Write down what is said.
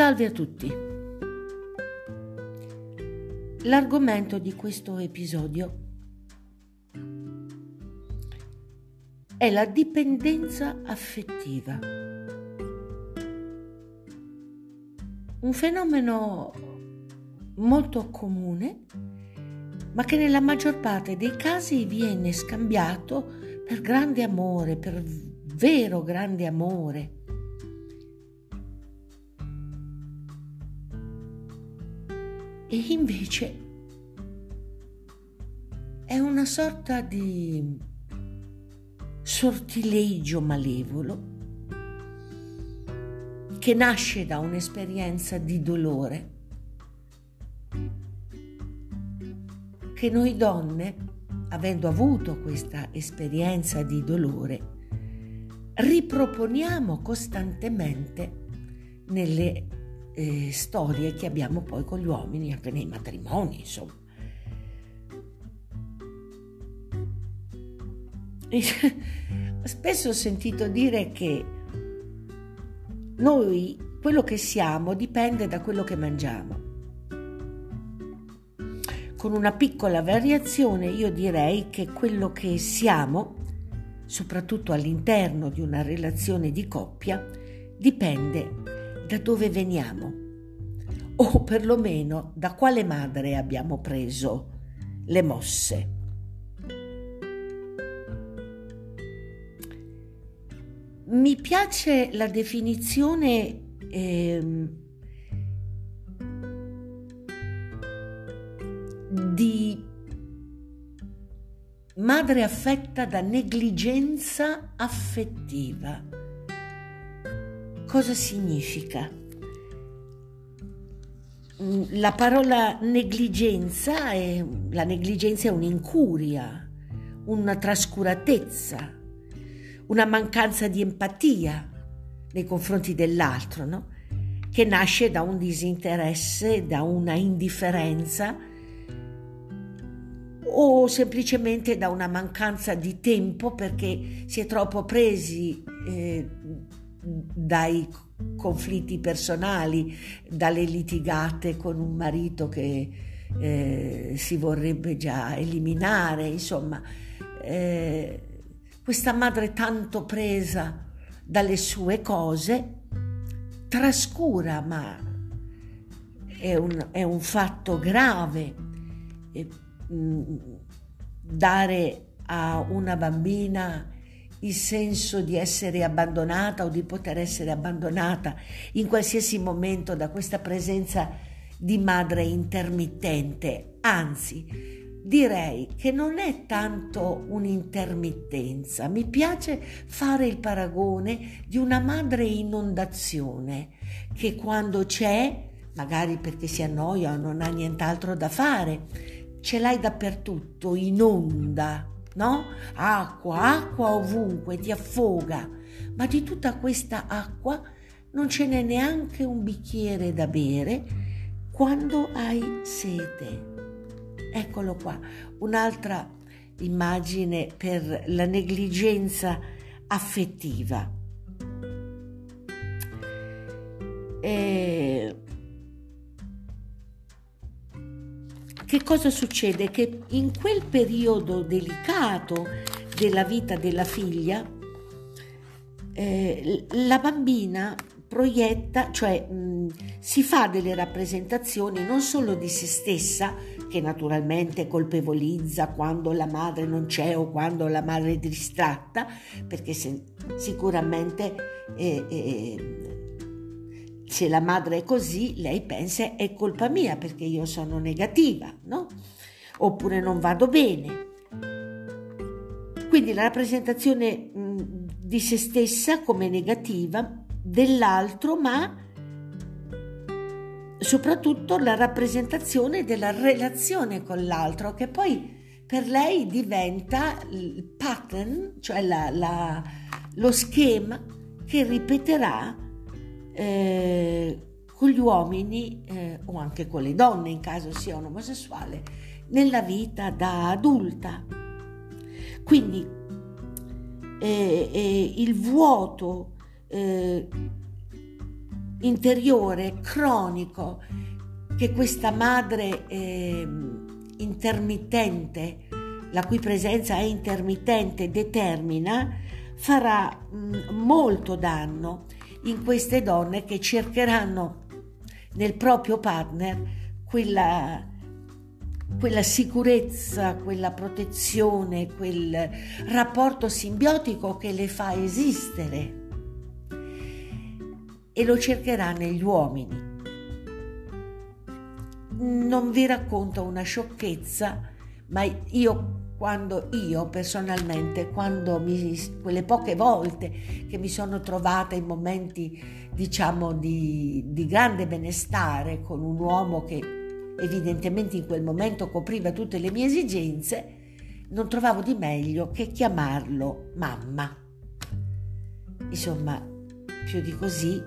Salve a tutti. L'argomento di questo episodio è la dipendenza affettiva. Un fenomeno molto comune, ma che nella maggior parte dei casi viene scambiato per grande amore, per vero grande amore e invece è una sorta di sortilegio malevolo che nasce da un'esperienza di dolore che noi donne, avendo avuto questa esperienza di dolore, riproponiamo costantemente nelle eh, storie che abbiamo poi con gli uomini, anche nei matrimoni, insomma. Spesso ho sentito dire che noi, quello che siamo, dipende da quello che mangiamo. Con una piccola variazione io direi che quello che siamo, soprattutto all'interno di una relazione di coppia, dipende da dove veniamo o perlomeno da quale madre abbiamo preso le mosse. Mi piace la definizione eh, di madre affetta da negligenza affettiva. Cosa significa? Mm, la parola negligenza è, la negligenza è un'incuria, una trascuratezza, una mancanza di empatia nei confronti dell'altro, no? che nasce da un disinteresse, da una indifferenza o semplicemente da una mancanza di tempo perché si è troppo presi eh, dai conflitti personali, dalle litigate con un marito che eh, si vorrebbe già eliminare, insomma, eh, questa madre tanto presa dalle sue cose trascura, ma è un, è un fatto grave. Eh, dare a una bambina il senso di essere abbandonata o di poter essere abbandonata in qualsiasi momento da questa presenza di madre intermittente, anzi direi che non è tanto un'intermittenza, mi piace fare il paragone di una madre inondazione che quando c'è, magari perché si annoia o non ha nient'altro da fare, ce l'hai dappertutto, inonda no? Acqua, acqua ovunque, ti affoga, ma di tutta questa acqua non ce n'è neanche un bicchiere da bere quando hai sete. Eccolo qua, un'altra immagine per la negligenza affettiva. E che cosa succede? Che in quel periodo delicato della vita della figlia, eh, la bambina proietta, cioè mh, si fa delle rappresentazioni non solo di se stessa, che naturalmente colpevolizza quando la madre non c'è o quando la madre è distratta, perché se, sicuramente eh, eh, se la madre è così, lei pensa è colpa mia perché io sono negativa, no? Oppure non vado bene. Quindi la rappresentazione di se stessa come negativa, dell'altro, ma soprattutto la rappresentazione della relazione con l'altro, che poi per lei diventa il pattern, cioè la, la, lo schema che ripeterà eh, con gli uomini eh, o anche con le donne in caso sia un omosessuale nella vita da adulta. Quindi eh, eh il vuoto eh, interiore cronico che questa madre eh, intermittente, la cui presenza è intermittente, determina, farà mh, mm, molto danno in queste donne che cercheranno nel proprio partner quella, quella sicurezza, quella protezione, quel rapporto simbiotico che le fa esistere e lo cercherà negli uomini. Non vi racconto una sciocchezza, ma io quando io personalmente, quando mi, quelle poche volte che mi sono trovata in momenti diciamo di, di grande benestare con un uomo che evidentemente in quel momento copriva tutte le mie esigenze, non trovavo di meglio che chiamarlo mamma. Insomma, più di così